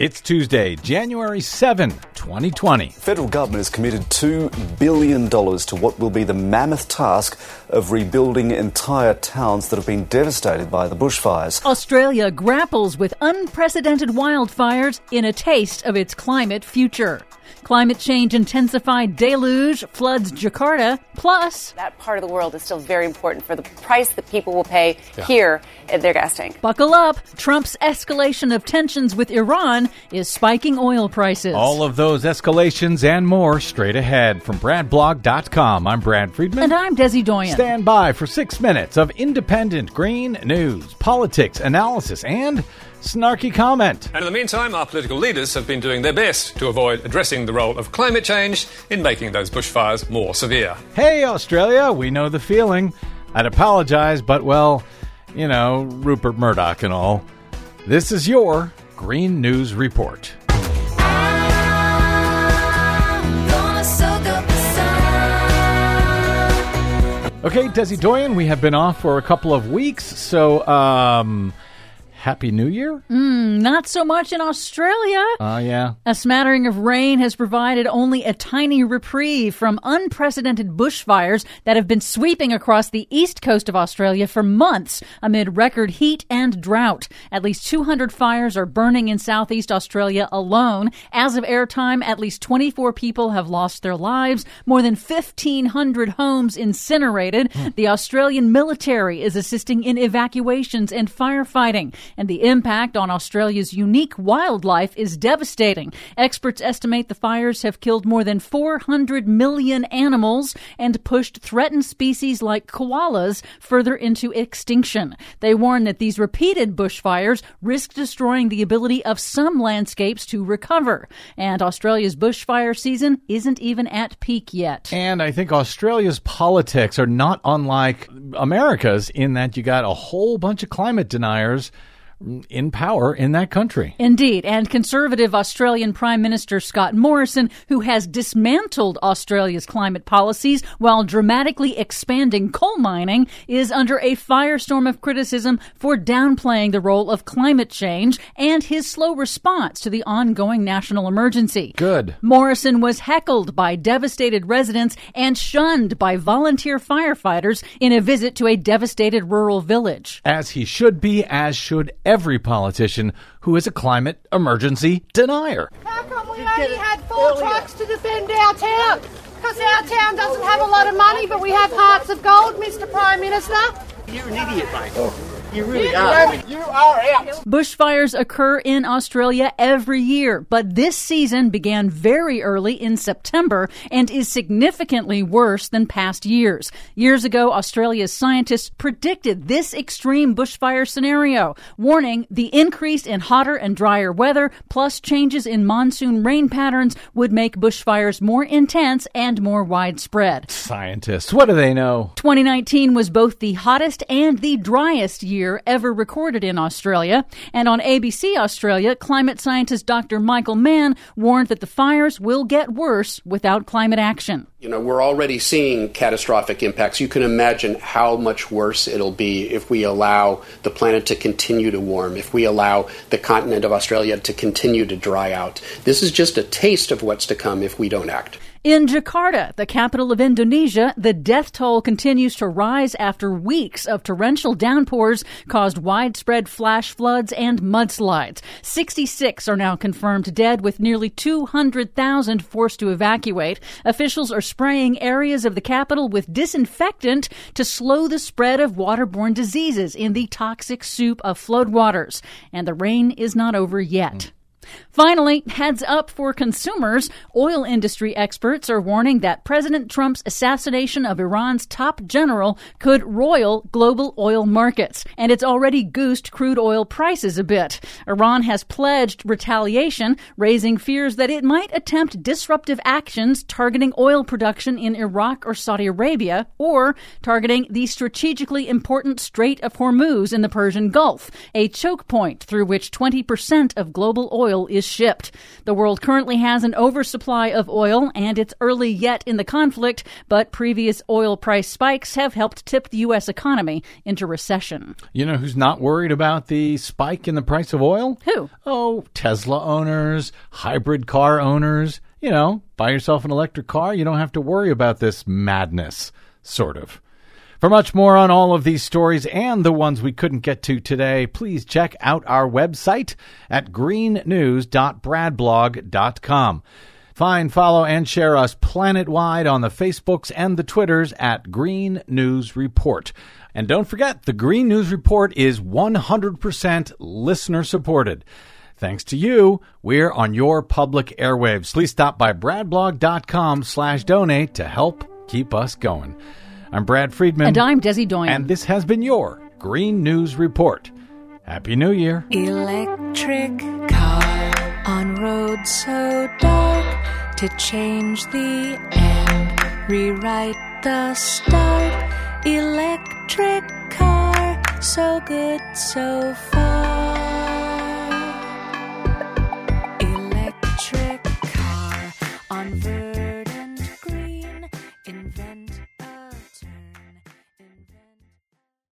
It's Tuesday, January 7, 2020. Federal government has committed $2 billion to what will be the mammoth task of rebuilding entire towns that have been devastated by the bushfires. Australia grapples with unprecedented wildfires in a taste of its climate future. Climate change intensified deluge floods Jakarta. Plus, that part of the world is still very important for the price that people will pay yeah. here at their gas tank. Buckle up. Trump's escalation of tensions with Iran is spiking oil prices. All of those escalations and more straight ahead from BradBlog.com. I'm Brad Friedman. And I'm Desi Doyen. Stand by for six minutes of independent green news, politics, analysis, and snarky comment. And in the meantime, our political leaders have been doing their best to avoid addressing the role of climate change in making those bushfires more severe. Hey, Australia, we know the feeling. I'd apologize, but well, you know, Rupert Murdoch and all. This is your Green News Report. Okay, Desi Doyen, we have been off for a couple of weeks, so um, Happy New Year? Mm, not so much in Australia. Oh, uh, yeah. A smattering of rain has provided only a tiny reprieve from unprecedented bushfires that have been sweeping across the east coast of Australia for months amid record heat and drought. At least 200 fires are burning in southeast Australia alone. As of airtime, at least 24 people have lost their lives, more than 1,500 homes incinerated. Hmm. The Australian military is assisting in evacuations and firefighting and the impact on Australia's unique wildlife is devastating. Experts estimate the fires have killed more than 400 million animals and pushed threatened species like koalas further into extinction. They warn that these repeated bushfires risk destroying the ability of some landscapes to recover. And Australia's bushfire season isn't even at peak yet. And I think Australia's politics are not unlike America's in that you got a whole bunch of climate deniers in power in that country. Indeed. And conservative Australian Prime Minister Scott Morrison, who has dismantled Australia's climate policies while dramatically expanding coal mining, is under a firestorm of criticism for downplaying the role of climate change and his slow response to the ongoing national emergency. Good. Morrison was heckled by devastated residents and shunned by volunteer firefighters in a visit to a devastated rural village. As he should be, as should every politician who is a climate emergency denier. How come we only had four trucks to defend our town? Because our town doesn't have a lot of money, but we have hearts of gold, Mr. Prime Minister. You're an idiot, mate. Oh. You really are. You are out. Bushfires occur in Australia every year, but this season began very early in September and is significantly worse than past years. Years ago, Australia's scientists predicted this extreme bushfire scenario, warning the increase in hotter and drier weather plus changes in monsoon rain patterns would make bushfires more intense and more widespread. Scientists, what do they know? 2019 was both the hottest and the driest year year ever recorded in Australia. And on ABC Australia, climate scientist Dr. Michael Mann warned that the fires will get worse without climate action. You know, we're already seeing catastrophic impacts. You can imagine how much worse it'll be if we allow the planet to continue to warm, if we allow the continent of Australia to continue to dry out. This is just a taste of what's to come if we don't act. In Jakarta, the capital of Indonesia, the death toll continues to rise after weeks of torrential downpours caused widespread flash floods and mudslides. 66 are now confirmed dead, with nearly 200,000 forced to evacuate. Officials are spraying areas of the capital with disinfectant to slow the spread of waterborne diseases in the toxic soup of floodwaters. And the rain is not over yet. Finally, heads up for consumers. Oil industry experts are warning that President Trump's assassination of Iran's top general could roil global oil markets, and it's already goosed crude oil prices a bit. Iran has pledged retaliation, raising fears that it might attempt disruptive actions targeting oil production in Iraq or Saudi Arabia, or targeting the strategically important Strait of Hormuz in the Persian Gulf, a choke point through which 20% of global oil is is shipped. The world currently has an oversupply of oil, and it's early yet in the conflict, but previous oil price spikes have helped tip the U.S. economy into recession. You know who's not worried about the spike in the price of oil? Who? Oh, Tesla owners, hybrid car owners. You know, buy yourself an electric car, you don't have to worry about this madness, sort of. For much more on all of these stories and the ones we couldn't get to today, please check out our website at greennews.bradblog.com. Find, follow, and share us planet-wide on the Facebooks and the Twitters at Green News Report. And don't forget, the Green News Report is 100% listener supported. Thanks to you, we're on your public airwaves. Please stop by bradblog.com slash donate to help keep us going. I'm Brad Friedman. And I'm Desi Doyen. And this has been your Green News Report. Happy New Year. Electric car on road so dark to change the end, rewrite the start. Electric car, so good so far.